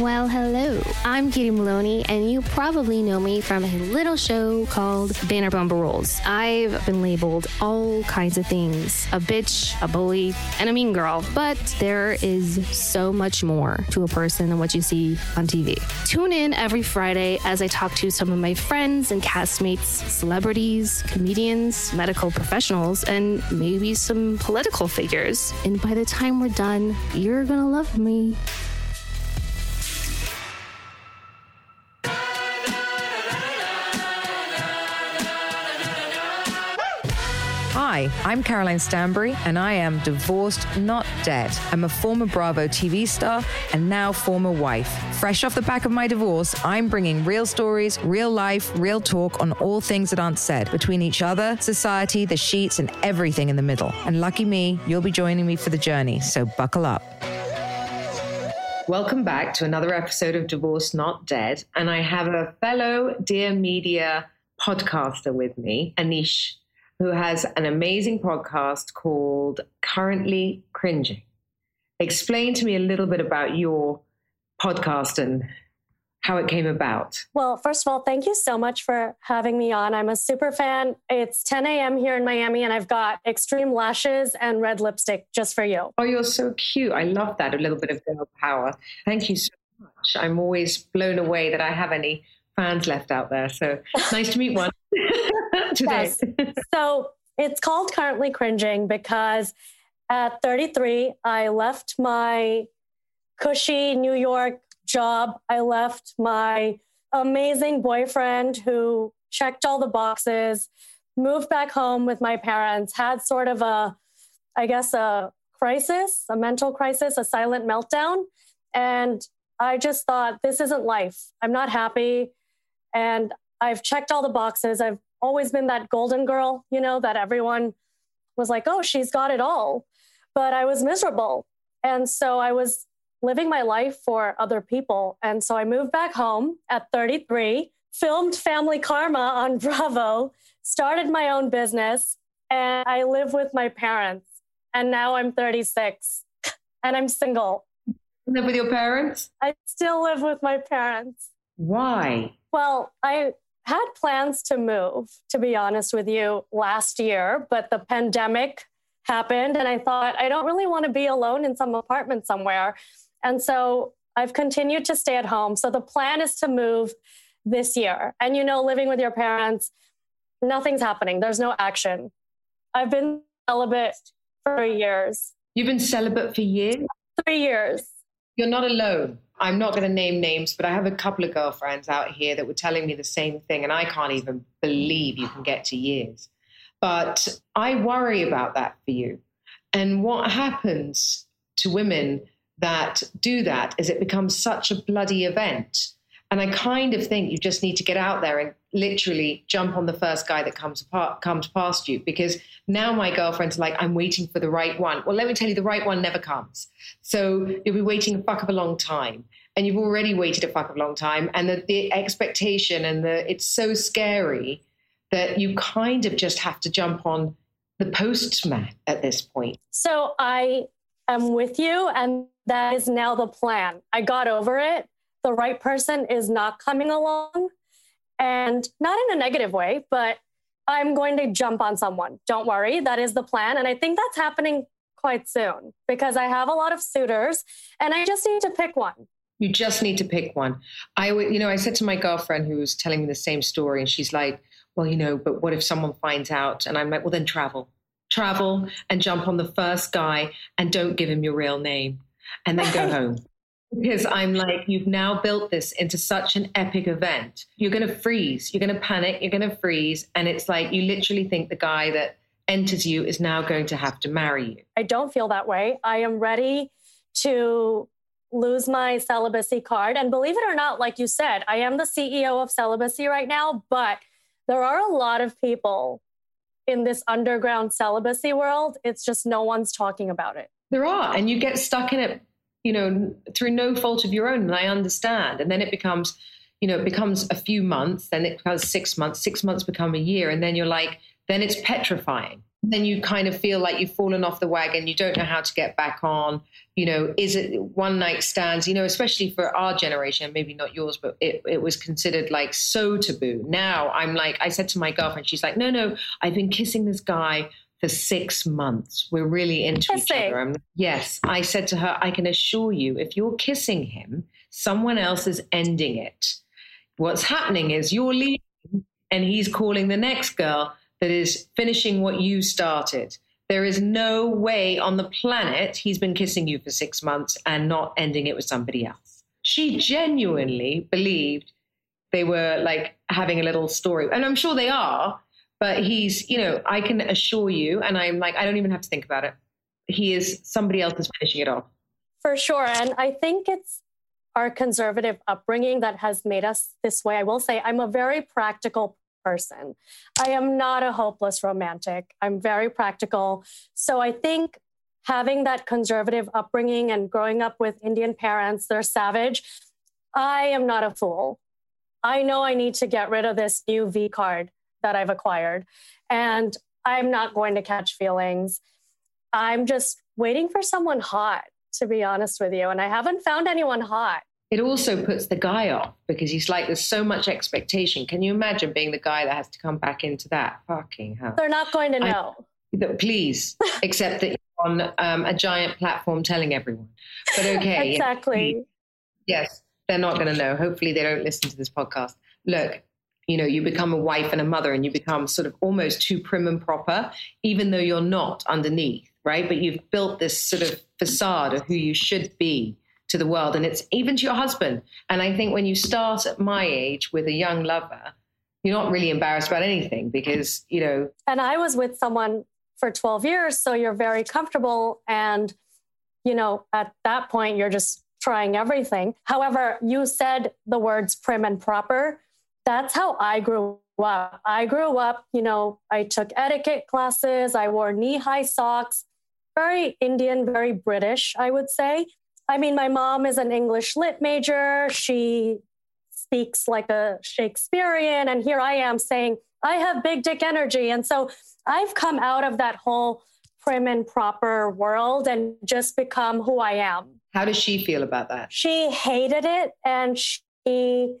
Well, hello. I'm Katie Maloney, and you probably know me from a little show called Vanderpump Rules. I've been labeled all kinds of things a bitch, a bully, and a mean girl. But there is so much more to a person than what you see on TV. Tune in every Friday as I talk to some of my friends and castmates, celebrities, comedians, medical professionals, and maybe some political figures. And by the time we're done, you're gonna love me. Hi, I'm Caroline Stanbury, and I am divorced, not dead. I'm a former Bravo TV star and now former wife. Fresh off the back of my divorce, I'm bringing real stories, real life, real talk on all things that aren't said between each other, society, the sheets, and everything in the middle. And lucky me, you'll be joining me for the journey, so buckle up. Welcome back to another episode of Divorce Not Dead. And I have a fellow Dear Media podcaster with me, Anish who has an amazing podcast called Currently Cringing. Explain to me a little bit about your podcast and how it came about. Well, first of all, thank you so much for having me on. I'm a super fan. It's 10 a.m. here in Miami, and I've got extreme lashes and red lipstick just for you. Oh, you're so cute. I love that. A little bit of girl power. Thank you so much. I'm always blown away that I have any fans left out there. So nice to meet one. today. Yes. so it's called Currently Cringing because at 33, I left my cushy New York job. I left my amazing boyfriend who checked all the boxes, moved back home with my parents, had sort of a, I guess, a crisis, a mental crisis, a silent meltdown. And I just thought, this isn't life. I'm not happy. And I've checked all the boxes. I've always been that golden girl, you know, that everyone was like, oh, she's got it all. But I was miserable. And so I was living my life for other people. And so I moved back home at 33, filmed Family Karma on Bravo, started my own business, and I live with my parents. And now I'm 36 and I'm single. Live with your parents? I still live with my parents. Why? Well, I had plans to move, to be honest with you, last year, but the pandemic happened. And I thought, I don't really want to be alone in some apartment somewhere. And so I've continued to stay at home. So the plan is to move this year. And you know, living with your parents, nothing's happening, there's no action. I've been celibate for years. You've been celibate for years? Three years. You're not alone. I'm not going to name names, but I have a couple of girlfriends out here that were telling me the same thing, and I can't even believe you can get to years. But I worry about that for you. And what happens to women that do that is it becomes such a bloody event and I kind of think you just need to get out there and literally jump on the first guy that comes apart, comes past you. Because now my girlfriend's like, I'm waiting for the right one. Well, let me tell you, the right one never comes. So you'll be waiting a fuck of a long time. And you've already waited a fuck of a long time. And the, the expectation and the it's so scary that you kind of just have to jump on the postman at this point. So I am with you, and that is now the plan. I got over it the right person is not coming along and not in a negative way, but I'm going to jump on someone. Don't worry. That is the plan. And I think that's happening quite soon because I have a lot of suitors and I just need to pick one. You just need to pick one. I you know, I said to my girlfriend who was telling me the same story, and she's like, well, you know, but what if someone finds out? And I'm like, well, then travel. Travel and jump on the first guy and don't give him your real name and then go home. Because I'm like, you've now built this into such an epic event. You're going to freeze. You're going to panic. You're going to freeze. And it's like, you literally think the guy that enters you is now going to have to marry you. I don't feel that way. I am ready to lose my celibacy card. And believe it or not, like you said, I am the CEO of celibacy right now, but there are a lot of people in this underground celibacy world. It's just no one's talking about it. There are. And you get stuck in it, you know, through no fault of your own. And I understand. And then it becomes, you know, it becomes a few months, then it becomes six months, six months become a year. And then you're like, then it's petrifying. Then you kind of feel like you've fallen off the wagon. You don't know how to get back on. You know, is it one night stands? You know, especially for our generation, maybe not yours, but it, it was considered like so taboo. Now I'm like, I said to my girlfriend, she's like, no, no, I've been kissing this guy for six months. We're really into each other. I'm, yes. I said to her, I can assure you, if you're kissing him, someone else is ending it. What's happening is you're leaving and he's calling the next girl that is finishing what you started. There is no way on the planet he's been kissing you for six months and not ending it with somebody else. She genuinely believed they were like having a little story. And I'm sure they are, but he's, you know, I can assure you, and I'm like, I don't even have to think about it. He is somebody else is finishing it off. For sure. And I think it's our conservative upbringing that has made us this way. I will say I'm a very practical person. I am not a hopeless romantic. I'm very practical. So I think having that conservative upbringing and growing up with Indian parents, they're savage. I am not a fool. I know I need to get rid of this new V card that I've acquired, and I'm not going to catch feelings. I'm just waiting for someone hot, to be honest with you. And I haven't found anyone hot it also puts the guy off because he's like, there's so much expectation. Can you imagine being the guy that has to come back into that? Fucking hell. They're not going to know. I, please, except that you're on um, a giant platform telling everyone. But okay. exactly. Yes, they're not going to know. Hopefully, they don't listen to this podcast. Look, you know, you become a wife and a mother and you become sort of almost too prim and proper, even though you're not underneath, right? But you've built this sort of facade of who you should be to the world and it's even to your husband. And I think when you start at my age with a young lover, you're not really embarrassed about anything because, you know. And I was with someone for 12 years, so you're very comfortable. And, you know, at that point, you're just trying everything. However, you said the words prim and proper. That's how I grew up. I grew up, you know, I took etiquette classes, I wore knee high socks, very Indian, very British, I would say. I mean, my mom is an English lit major. She speaks like a Shakespearean. And here I am saying, I have big dick energy. And so I've come out of that whole prim and proper world and just become who I am. How does she feel about that? She hated it. And she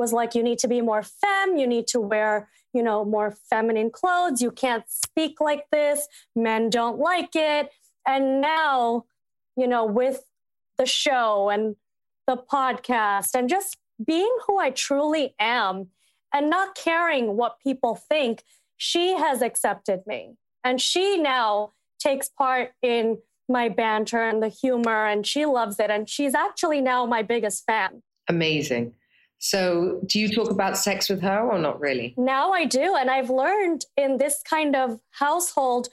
was like, you need to be more femme. You need to wear, you know, more feminine clothes. You can't speak like this. Men don't like it. And now, you know, with the show and the podcast and just being who I truly am and not caring what people think, she has accepted me. And she now takes part in my banter and the humor, and she loves it. And she's actually now my biggest fan. Amazing. So, do you talk about sex with her or not really? Now I do. And I've learned in this kind of household,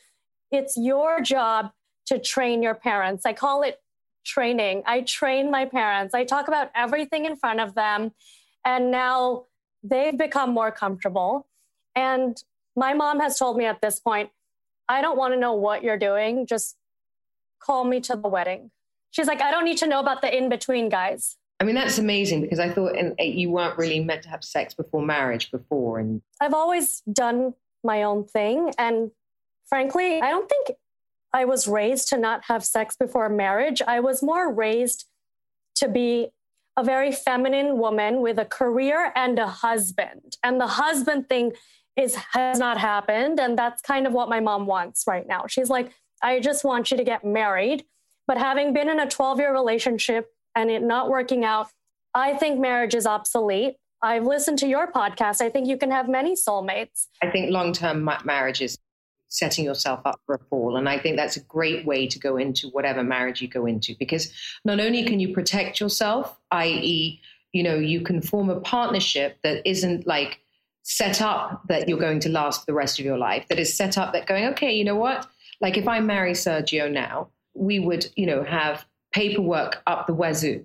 it's your job to train your parents. I call it training. I train my parents. I talk about everything in front of them. And now they've become more comfortable. And my mom has told me at this point, I don't want to know what you're doing. Just call me to the wedding. She's like, I don't need to know about the in between guys. I mean, that's amazing because I thought in, eh, you weren't really meant to have sex before marriage before. And I've always done my own thing. And frankly, I don't think I was raised to not have sex before marriage. I was more raised to be a very feminine woman with a career and a husband. And the husband thing is has not happened and that's kind of what my mom wants right now she's like i just want you to get married but having been in a 12 year relationship and it not working out i think marriage is obsolete. I've listened to your podcast. I think you can have many soulmates. I think long term marriage is setting yourself up for a fall. And i think that's a great way to go into whatever marriage you go into because not only can you protect yourself i.e you know you can form a partnership that isn't like set up that you're going to last the rest of your life, that is set up that going, okay, you know what? Like if I marry Sergio now, we would, you know, have paperwork up the wazoo,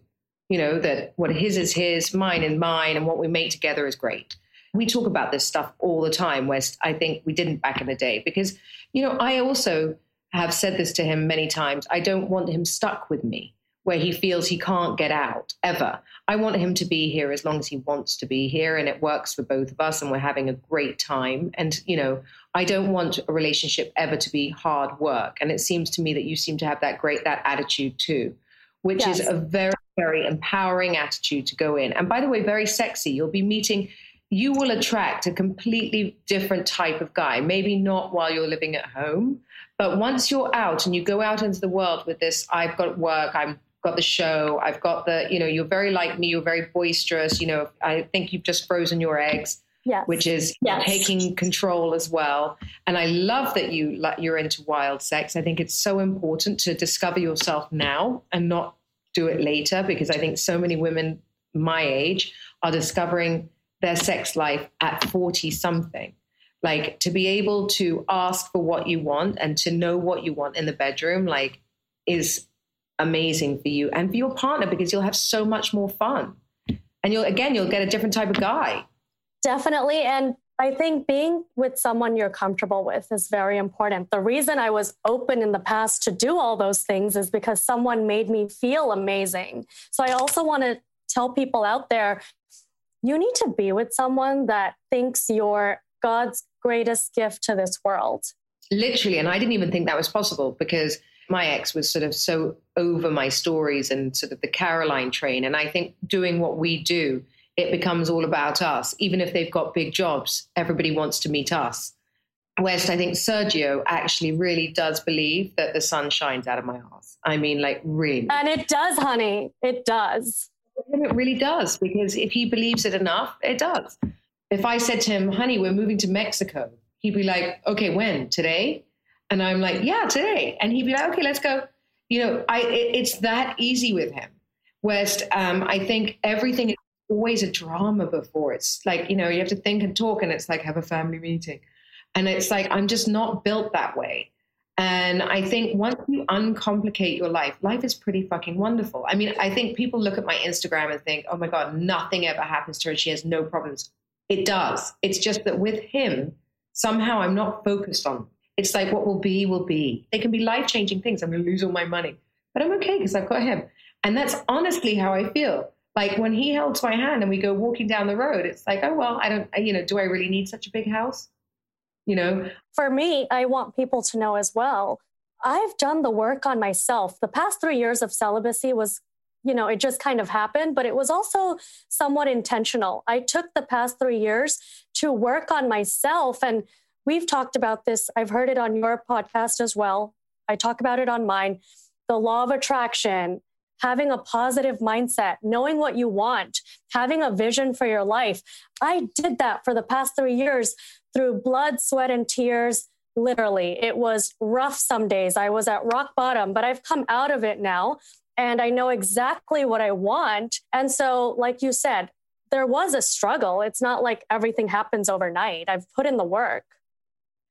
you know, that what his is his, mine and mine, and what we make together is great. We talk about this stuff all the time, West. I think we didn't back in the day because, you know, I also have said this to him many times. I don't want him stuck with me where he feels he can't get out ever. I want him to be here as long as he wants to be here and it works for both of us and we're having a great time. And, you know, I don't want a relationship ever to be hard work. And it seems to me that you seem to have that great, that attitude too, which yes. is a very, very empowering attitude to go in. And by the way, very sexy. You'll be meeting, you will attract a completely different type of guy. Maybe not while you're living at home, but once you're out and you go out into the world with this, I've got work, I've got the show. I've got the, you know, you're very like me. You're very boisterous. You know, I think you've just frozen your eggs. Yes. Which is yes. taking control as well. And I love that you you're into wild sex. I think it's so important to discover yourself now and not do it later because I think so many women my age are discovering their sex life at 40 something. Like to be able to ask for what you want and to know what you want in the bedroom, like, is amazing for you and for your partner because you'll have so much more fun. And you'll, again, you'll get a different type of guy. Definitely. And I think being with someone you're comfortable with is very important. The reason I was open in the past to do all those things is because someone made me feel amazing. So I also want to tell people out there you need to be with someone that thinks you're God's greatest gift to this world. Literally. And I didn't even think that was possible because my ex was sort of so over my stories and sort of the Caroline train. And I think doing what we do, it becomes all about us. Even if they've got big jobs, everybody wants to meet us. West, I think Sergio actually really does believe that the sun shines out of my ass. I mean, like, really. And it does, honey. It does. It really does, because if he believes it enough, it does. If I said to him, honey, we're moving to Mexico, he'd be like, okay, when? Today? And I'm like, yeah, today. And he'd be like, okay, let's go. You know, I it, it's that easy with him. West, um, I think everything is always a drama before. It's like, you know, you have to think and talk, and it's like have a family meeting. And it's like, I'm just not built that way. And I think once you uncomplicate your life, life is pretty fucking wonderful. I mean, I think people look at my Instagram and think, oh my God, nothing ever happens to her. She has no problems. It does. It's just that with him, somehow I'm not focused on it's like what will be, will be. They can be life changing things. I'm going to lose all my money, but I'm okay because I've got him. And that's honestly how I feel. Like when he holds my hand and we go walking down the road, it's like, oh, well, I don't, you know, do I really need such a big house? You know? For me, I want people to know as well. I've done the work on myself. The past three years of celibacy was you know, it just kind of happened, but it was also somewhat intentional. I took the past three years to work on myself and We've talked about this. I've heard it on your podcast as well. I talk about it on mine. The law of attraction, having a positive mindset, knowing what you want, having a vision for your life. I did that for the past three years through blood, sweat, and tears. Literally, it was rough some days. I was at rock bottom, but I've come out of it now and I know exactly what I want. And so, like you said, there was a struggle. It's not like everything happens overnight. I've put in the work.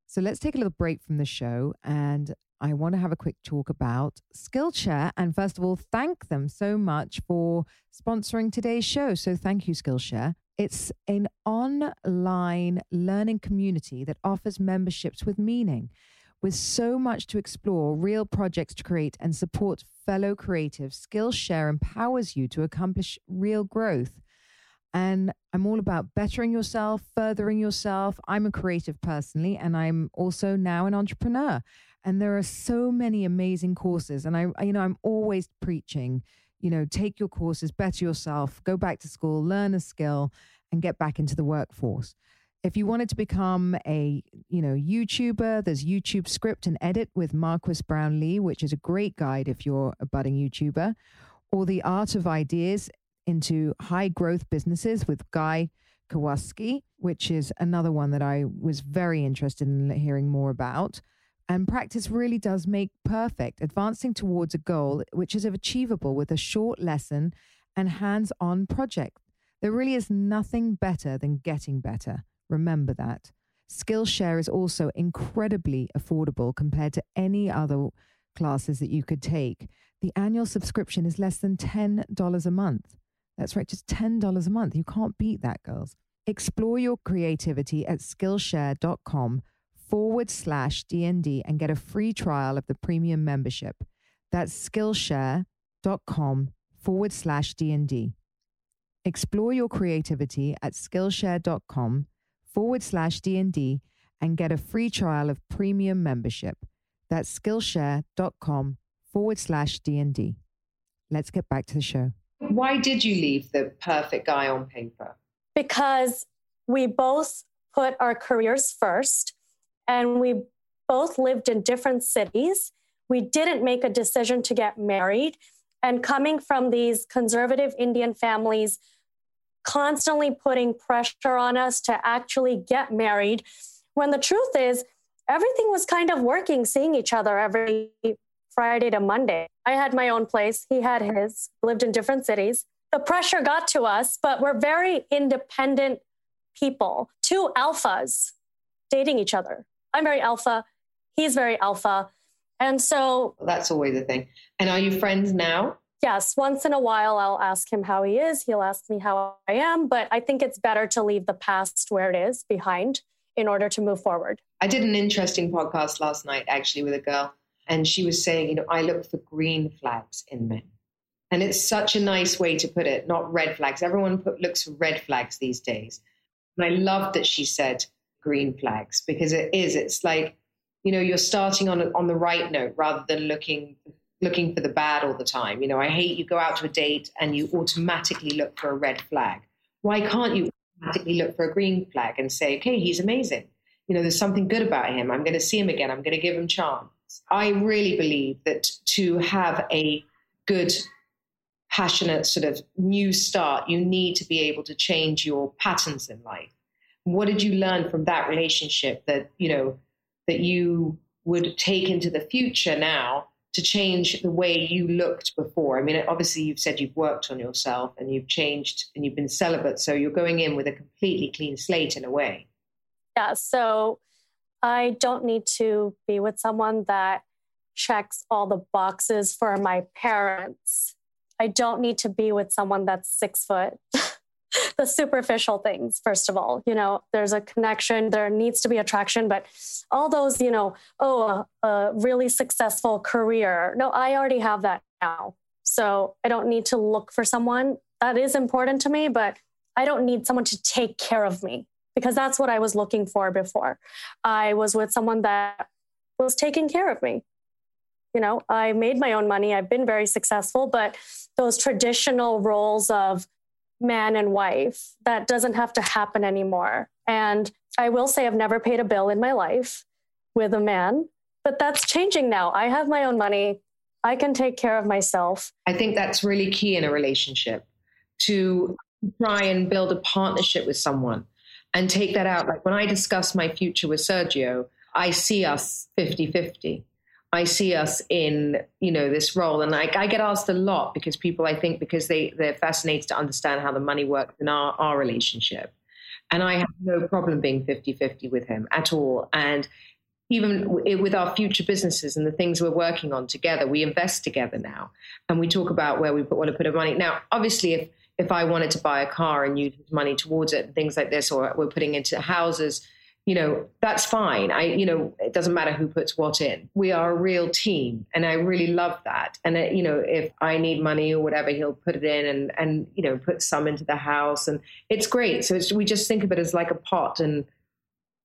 So let's take a little break from the show and I want to have a quick talk about Skillshare. And first of all, thank them so much for sponsoring today's show. So thank you, Skillshare. It's an online learning community that offers memberships with meaning. With so much to explore, real projects to create, and support fellow creatives, Skillshare empowers you to accomplish real growth. And I'm all about bettering yourself, furthering yourself. I'm a creative personally, and I'm also now an entrepreneur. And there are so many amazing courses. And I, you know, I'm always preaching, you know, take your courses, better yourself, go back to school, learn a skill, and get back into the workforce. If you wanted to become a, you know, YouTuber, there's YouTube script and edit with Marques Brownlee, which is a great guide if you're a budding YouTuber, or the art of ideas into high growth businesses with Guy Kawasaki, which is another one that I was very interested in hearing more about. And practice really does make perfect, advancing towards a goal which is achievable with a short lesson and hands on project. There really is nothing better than getting better. Remember that. Skillshare is also incredibly affordable compared to any other classes that you could take. The annual subscription is less than $10 a month. That's right, just $10 a month. You can't beat that, girls. Explore your creativity at Skillshare.com forward slash DND and get a free trial of the premium membership. That's Skillshare.com forward slash DND. Explore your creativity at Skillshare.com forward slash DND and get a free trial of premium membership. That's Skillshare.com forward slash DND. Let's get back to the show. Why did you leave the perfect guy on paper? Because we both put our careers first and we both lived in different cities. We didn't make a decision to get married. And coming from these conservative Indian families, constantly putting pressure on us to actually get married, when the truth is, everything was kind of working, seeing each other every Friday to Monday. I had my own place, he had his, lived in different cities. The pressure got to us, but we're very independent people, two alphas dating each other. I'm very alpha, he's very alpha. And so that's always a thing. And are you friends now? Yes, once in a while I'll ask him how he is. He'll ask me how I am, but I think it's better to leave the past where it is behind in order to move forward. I did an interesting podcast last night actually with a girl and she was saying, you know, I look for green flags in men. And it's such a nice way to put it, not red flags. Everyone put, looks for red flags these days. And I loved that she said green flags because it is, it's like, you know, you're starting on, on the right note rather than looking looking for the bad all the time. You know, I hate you go out to a date and you automatically look for a red flag. Why can't you automatically look for a green flag and say, okay, he's amazing. You know, there's something good about him. I'm going to see him again. I'm going to give him chance. I really believe that to have a good, passionate sort of new start, you need to be able to change your patterns in life. What did you learn from that relationship that, you know, that you would take into the future now to change the way you looked before? I mean, obviously, you've said you've worked on yourself and you've changed and you've been celibate. So you're going in with a completely clean slate in a way. Yeah. So I don't need to be with someone that checks all the boxes for my parents. I don't need to be with someone that's six foot. the superficial things, first of all. You know, there's a connection, there needs to be attraction, but all those, you know, oh, a, a really successful career. No, I already have that now. So I don't need to look for someone. That is important to me, but I don't need someone to take care of me because that's what I was looking for before. I was with someone that was taking care of me. You know, I made my own money. I've been very successful, but those traditional roles of man and wife, that doesn't have to happen anymore. And I will say I've never paid a bill in my life with a man, but that's changing now. I have my own money. I can take care of myself. I think that's really key in a relationship to try and build a partnership with someone and take that out. Like when I discuss my future with Sergio, I see us 50 50. I see us in, you know, this role. And I, I get asked a lot because people, I think, because they, they're fascinated to understand how the money works in our, our relationship. And I have no problem being 50 50 with him at all. And even with our future businesses and the things we're working on together, we invest together now. And we talk about where we want to put our money. Now, obviously, if if I wanted to buy a car and use money towards it and things like this, or we're putting into houses, you know, that's fine. I, you know, it doesn't matter who puts what in. We are a real team, and I really love that. And uh, you know, if I need money or whatever, he'll put it in and and you know, put some into the house, and it's great. So it's, we just think of it as like a pot, and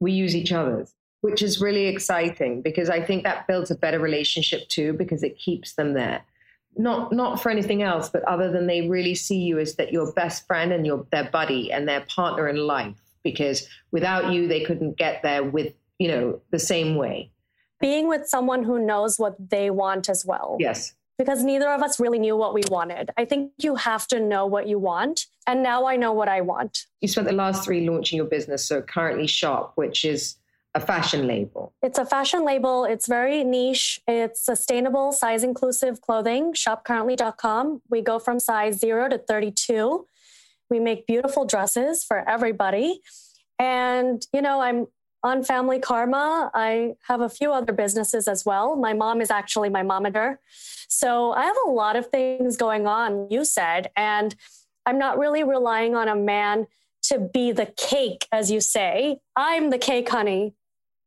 we use each other's, which is really exciting because I think that builds a better relationship too, because it keeps them there not not for anything else, but other than they really see you as that your best friend and your their buddy and their partner in life because without you, they couldn't get there with, you know, the same way. Being with someone who knows what they want as well. Yes. Because neither of us really knew what we wanted. I think you have to know what you want. And now I know what I want. You spent the last three launching your business. So currently Shop, which is a fashion label. It's a fashion label. It's very niche. It's sustainable, size inclusive clothing. Shopcurrently.com. We go from size zero to 32. We make beautiful dresses for everybody. And, you know, I'm on Family Karma. I have a few other businesses as well. My mom is actually my momager. So I have a lot of things going on, you said. And I'm not really relying on a man to be the cake, as you say. I'm the cake, honey.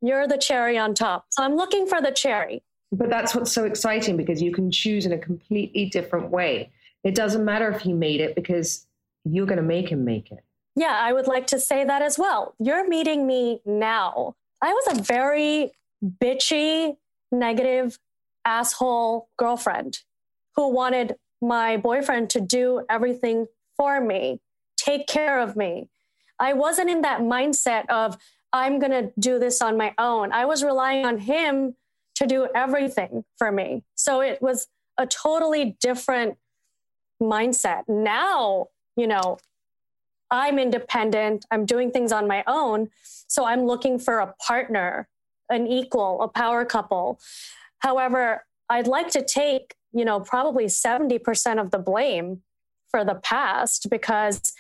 You're the cherry on top. So I'm looking for the cherry. But that's what's so exciting because you can choose in a completely different way. It doesn't matter if he made it because you're going to make him make it. Yeah, I would like to say that as well. You're meeting me now. I was a very bitchy, negative, asshole girlfriend who wanted my boyfriend to do everything for me, take care of me. I wasn't in that mindset of, I'm going to do this on my own. I was relying on him to do everything for me. So it was a totally different mindset. Now, you know, I'm independent, I'm doing things on my own. So I'm looking for a partner, an equal, a power couple. However, I'd like to take, you know, probably 70% of the blame for the past because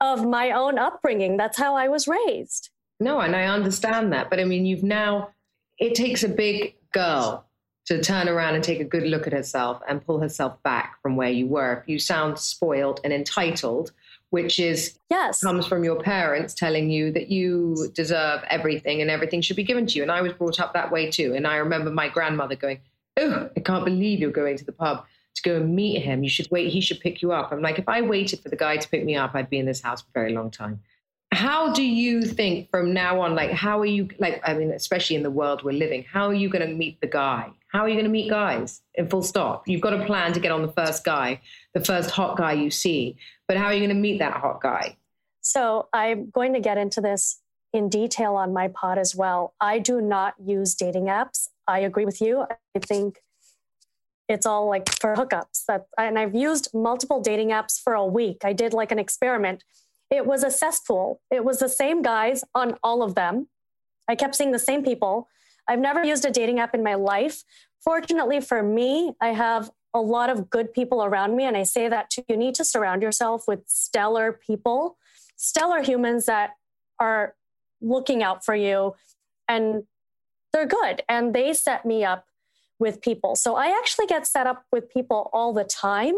of my own upbringing. That's how I was raised. No, and I understand that. But I mean, you've now, it takes a big girl to turn around and take a good look at herself and pull herself back from where you were. If you sound spoiled and entitled, which is yes. comes from your parents telling you that you deserve everything and everything should be given to you. And i was brought up that way too. And i remember my grandmother going oh i can't believe you're going to the pub to go and meet him. You should wait he should pick you up. I'm like if i waited for the guy to pick me up i'd be in this house for a very long time. How do you think from now on like how are you like i mean especially in the world we're living how are you going to meet the guy how are you going to meet guys? In full stop. You've got a plan to get on the first guy the first hot guy you see but how are you going to meet that hot guy? So i'm going to get into this in detail on my pod as well. I do not use dating apps. I agree with you. I think it's all like for hookups. That and i've used multiple dating apps for a week. I did like an experiment. It was a cesspool. It was the same guys on all of them. I kept seeing the same people. I've never used a dating app in my life. Fortunately for me, I have a lot of good people around me. And I say that too. You need to surround yourself with stellar people, stellar humans that are looking out for you and they're good. And they set me up with people. So I actually get set up with people all the time.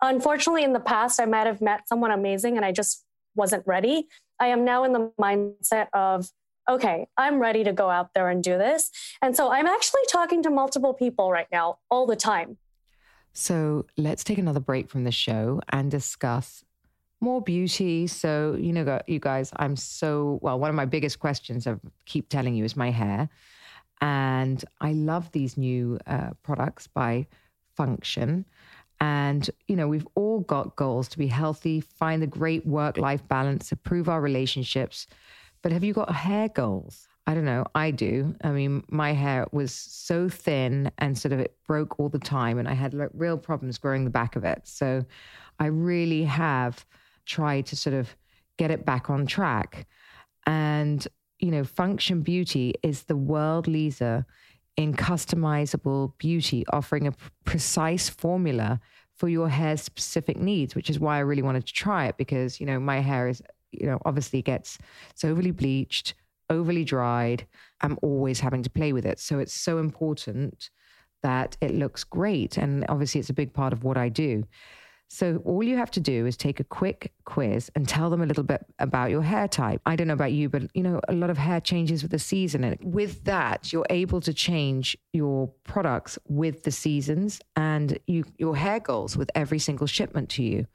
Unfortunately, in the past, I might have met someone amazing and I just wasn't ready. I am now in the mindset of, okay, I'm ready to go out there and do this. And so I'm actually talking to multiple people right now all the time. So let's take another break from the show and discuss more beauty. So, you know, you guys, I'm so, well, one of my biggest questions I keep telling you is my hair. And I love these new uh, products by Function. And, you know, we've all got goals to be healthy, find the great work life balance, improve our relationships. But have you got hair goals? I don't know. I do. I mean, my hair was so thin and sort of it broke all the time, and I had like, real problems growing the back of it. So I really have tried to sort of get it back on track. And, you know, Function Beauty is the world leader in customizable beauty, offering a precise formula for your hair's specific needs, which is why I really wanted to try it because, you know, my hair is, you know, obviously gets it's overly bleached, overly dried. I'm always having to play with it. So it's so important that it looks great. And obviously, it's a big part of what I do. So all you have to do is take a quick quiz and tell them a little bit about your hair type. I don't know about you, but you know, a lot of hair changes with the season. And with that, you're able to change your products with the seasons and you, your hair goals with every single shipment to you.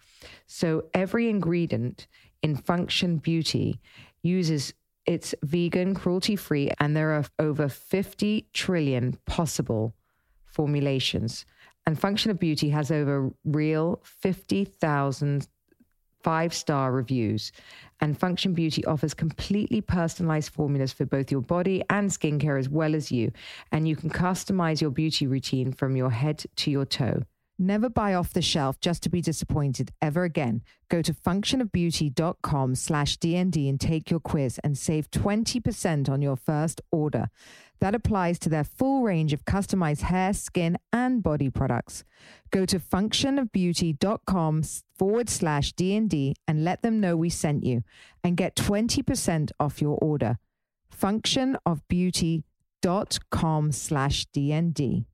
So every ingredient in Function Beauty uses it's vegan, cruelty free, and there are over 50 trillion possible formulations. And Function of Beauty has over real 50,000 five star reviews. And Function Beauty offers completely personalized formulas for both your body and skincare as well as you. And you can customize your beauty routine from your head to your toe. Never buy off the shelf just to be disappointed ever again. Go to functionofbeauty.com slash DND and take your quiz and save 20% on your first order. That applies to their full range of customized hair, skin, and body products. Go to functionofbeauty.com forward slash DND and let them know we sent you and get 20% off your order. functionofbeauty.com slash DND.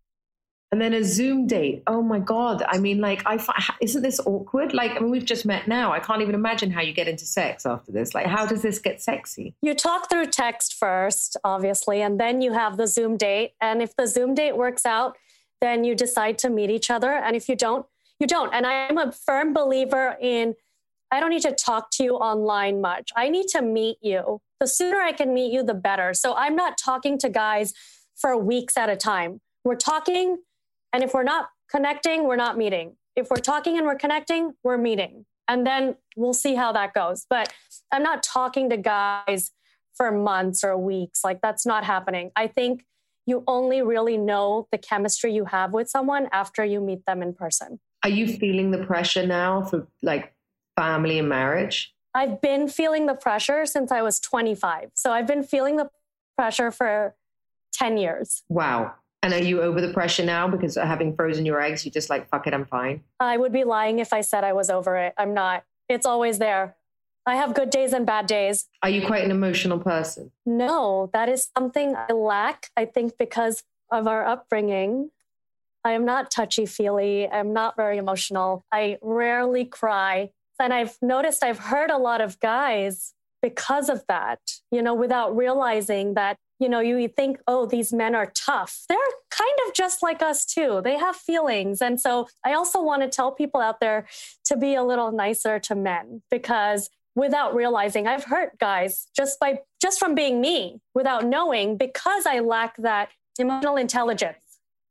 And then a Zoom date. Oh my God. I mean, like, I isn't this awkward? Like, I mean, we've just met now. I can't even imagine how you get into sex after this. Like, how does this get sexy? You talk through text first, obviously, and then you have the Zoom date. And if the Zoom date works out, then you decide to meet each other. And if you don't, you don't. And I'm a firm believer in I don't need to talk to you online much. I need to meet you. The sooner I can meet you, the better. So I'm not talking to guys for weeks at a time. We're talking, and if we're not connecting, we're not meeting. If we're talking and we're connecting, we're meeting. And then we'll see how that goes. But I'm not talking to guys for months or weeks. Like that's not happening. I think you only really know the chemistry you have with someone after you meet them in person. Are you feeling the pressure now for like family and marriage? I've been feeling the pressure since I was 25. So I've been feeling the pressure for 10 years. Wow. And are you over the pressure now because having frozen your eggs, you just like, fuck it, I'm fine? I would be lying if I said I was over it. I'm not. It's always there. I have good days and bad days. Are you quite an emotional person? No, that is something I lack. I think because of our upbringing. I am not touchy feely. I'm not very emotional. I rarely cry. And I've noticed I've hurt a lot of guys because of that, you know, without realizing that, you know, you think, oh, these men are tough. They're kind of just like us too. They have feelings. And so I also want to tell people out there to be a little nicer to men because without realizing I've hurt guys just by just from being me without knowing because I lack that emotional intelligence.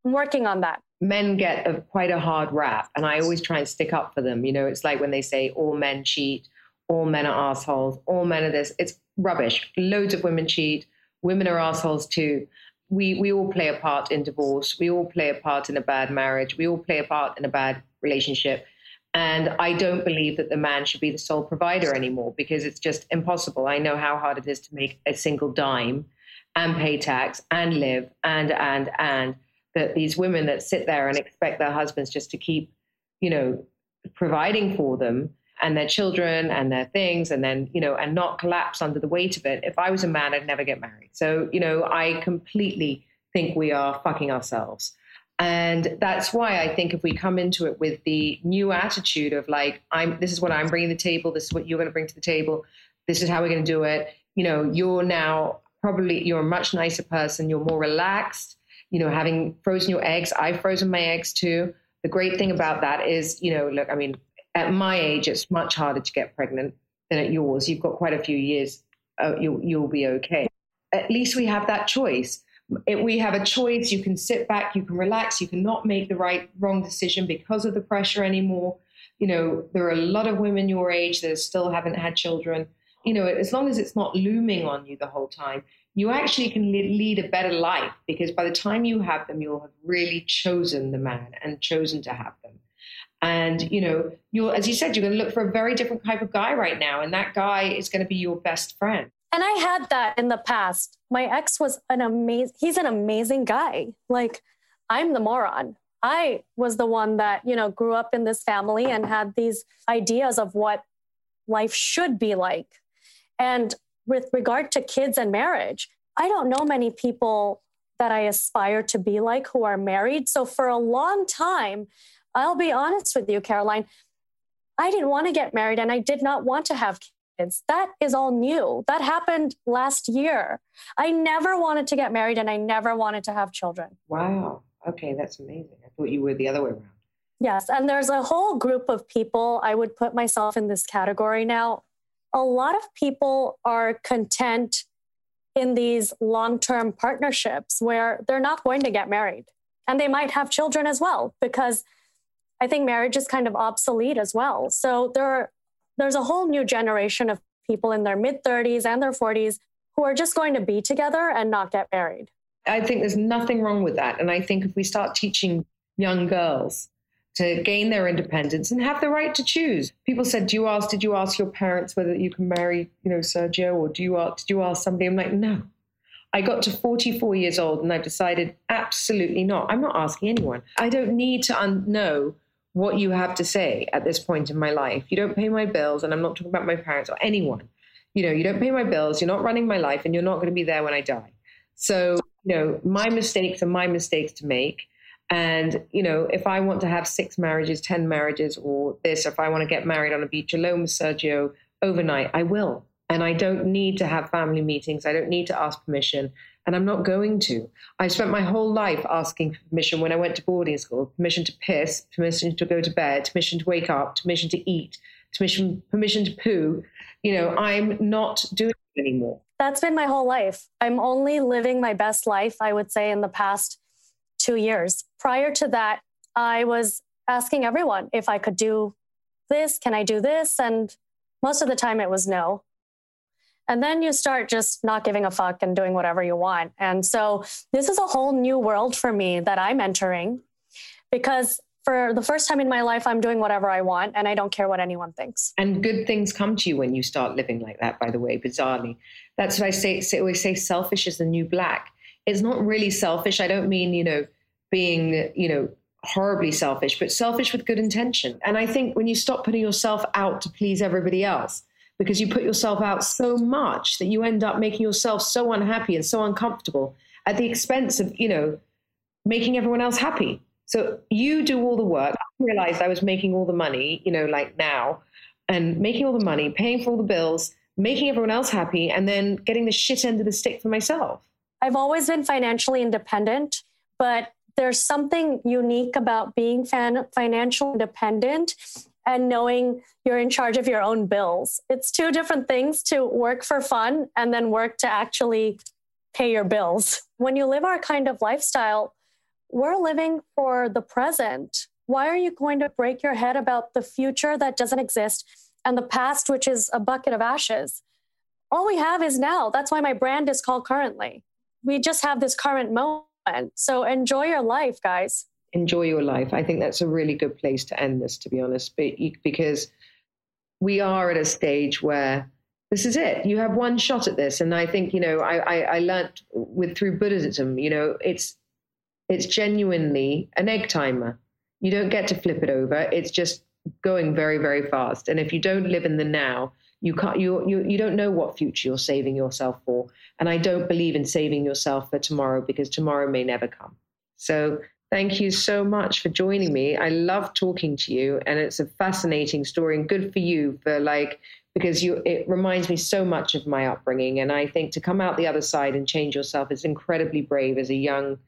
I'm working on that. Men get a, quite a hard rap, and I always try and stick up for them. You know, it's like when they say all men cheat, all men are assholes, all men are this. It's rubbish. Loads of women cheat. Women are assholes too. We we all play a part in divorce. We all play a part in a bad marriage. We all play a part in a bad relationship. And I don't believe that the man should be the sole provider anymore because it's just impossible. I know how hard it is to make a single dime and pay tax and live and and and that these women that sit there and expect their husbands just to keep, you know, providing for them and their children and their things and then, you know, and not collapse under the weight of it. If I was a man, I'd never get married. So, you know, I completely think we are fucking ourselves. And that's why I think if we come into it with the new attitude of like, I'm this is what I'm bringing to the table, this is what you're going to bring to the table, this is how we're going to do it. You know, you're now probably you're a much nicer person, you're more relaxed, you know, having frozen your eggs. I've frozen my eggs too. The great thing about that is, you know, look, I mean, at my age, it's much harder to get pregnant than at yours. You've got quite a few years. Uh, you'll, you'll be okay. At least we have that choice. If we have a choice, you can sit back, you can relax, you cannot make the right, wrong decision because of the pressure anymore. You know, there are a lot of women your age that still haven't had children. You know, as long as it's not looming on you the whole time, you actually can lead a better life because by the time you have them, you'll have really chosen the man and chosen to have them. And mm. you know, you're as you said, you're going to look for a very different type of guy right now, and that guy is going to be your best friend. And I had that in the past. My ex was an amazing. He's an amazing guy. Like I'm the moron. I was the one that you know grew up in this family and had these ideas of what life should be like. And with regard to kids and marriage, I don't know many people that I aspire to be like who are married. So for a long time, I'll be honest with you, Caroline, I didn't want to get married and I did not want to have kids. That is all new. That happened last year. I never wanted to get married and I never wanted to have children. Wow. Okay, that's amazing. I thought you were the other way around. Yes. And there's a whole group of people, I would put myself in this category now. A lot of people are content in these long term partnerships where they're not going to get married and they might have children as well because I think marriage is kind of obsolete as well. So there are there's a whole new generation of people in their mid 30s and their 40s who are just going to be together and not get married. I think there's nothing wrong with that. And I think if we start teaching young girls to gain their independence and have the right to choose. People said, "Do you ask? Did you ask your parents whether you can marry, you know, Sergio, or do you ask, did you ask somebody?" I'm like, no. I got to 44 years old and I've decided absolutely not. I'm not asking anyone. I don't need to un- know what you have to say at this point in my life. You don't pay my bills, and I'm not talking about my parents or anyone. You know, you don't pay my bills, you're not running my life, and you're not going to be there when I die. So, you know, my mistakes are my mistakes to make. And, you know, if I want to have six marriages, 10 marriages, or this, or if I want to get married on a beach alone with Sergio overnight, I will. And I don't need to have family meetings. I don't need to ask permission. And I'm not going to. I spent my whole life asking permission when I went to boarding school permission to piss, permission to go to bed, permission to wake up, permission to eat, permission, permission to poo. You know, I'm not doing it anymore. That's been my whole life. I'm only living my best life, I would say, in the past two years. Prior to that, I was asking everyone if I could do this, can I do this? And most of the time it was no. And then you start just not giving a fuck and doing whatever you want. And so this is a whole new world for me that I'm entering because for the first time in my life, I'm doing whatever I want and I don't care what anyone thinks. And good things come to you when you start living like that, by the way, bizarrely. That's what I say, say always say selfish is the new black. It's not really selfish. I don't mean, you know, being, you know, horribly selfish, but selfish with good intention. And I think when you stop putting yourself out to please everybody else, because you put yourself out so much that you end up making yourself so unhappy and so uncomfortable at the expense of, you know, making everyone else happy. So you do all the work. I realized I was making all the money, you know, like now, and making all the money, paying for all the bills, making everyone else happy, and then getting the shit end of the stick for myself. I've always been financially independent, but there's something unique about being fan- financial independent and knowing you're in charge of your own bills. It's two different things to work for fun and then work to actually pay your bills. When you live our kind of lifestyle, we're living for the present. Why are you going to break your head about the future that doesn't exist and the past, which is a bucket of ashes? All we have is now. That's why my brand is called Currently. We just have this current moment. So enjoy your life, guys. Enjoy your life. I think that's a really good place to end this, to be honest, because we are at a stage where this is it. You have one shot at this, and I think you know. I I, I learned with through Buddhism. You know, it's it's genuinely an egg timer. You don't get to flip it over. It's just going very, very fast. And if you don't live in the now, you can't you you you don't know what future you're saving yourself for. And I don't believe in saving yourself for tomorrow because tomorrow may never come. So thank you so much for joining me. I love talking to you and it's a fascinating story and good for you for like because you it reminds me so much of my upbringing and I think to come out the other side and change yourself is incredibly brave as a young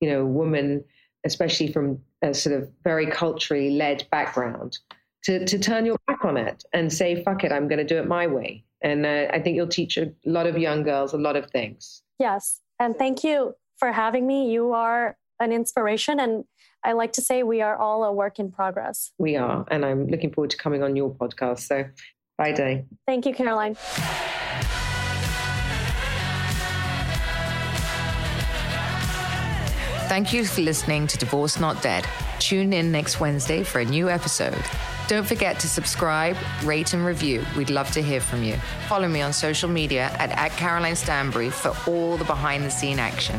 you know, woman, especially from a sort of very culturally led background, to, to turn your back on it and say, fuck it, I'm going to do it my way. And uh, I think you'll teach a lot of young girls a lot of things. Yes. And thank you for having me. You are an inspiration. And I like to say we are all a work in progress. We are. And I'm looking forward to coming on your podcast. So bye, Day. Thank you, Caroline. Thank you for listening to Divorced Not Dead. Tune in next Wednesday for a new episode. Don't forget to subscribe, rate, and review. We'd love to hear from you. Follow me on social media at, at Caroline Stanbury for all the behind the scene action.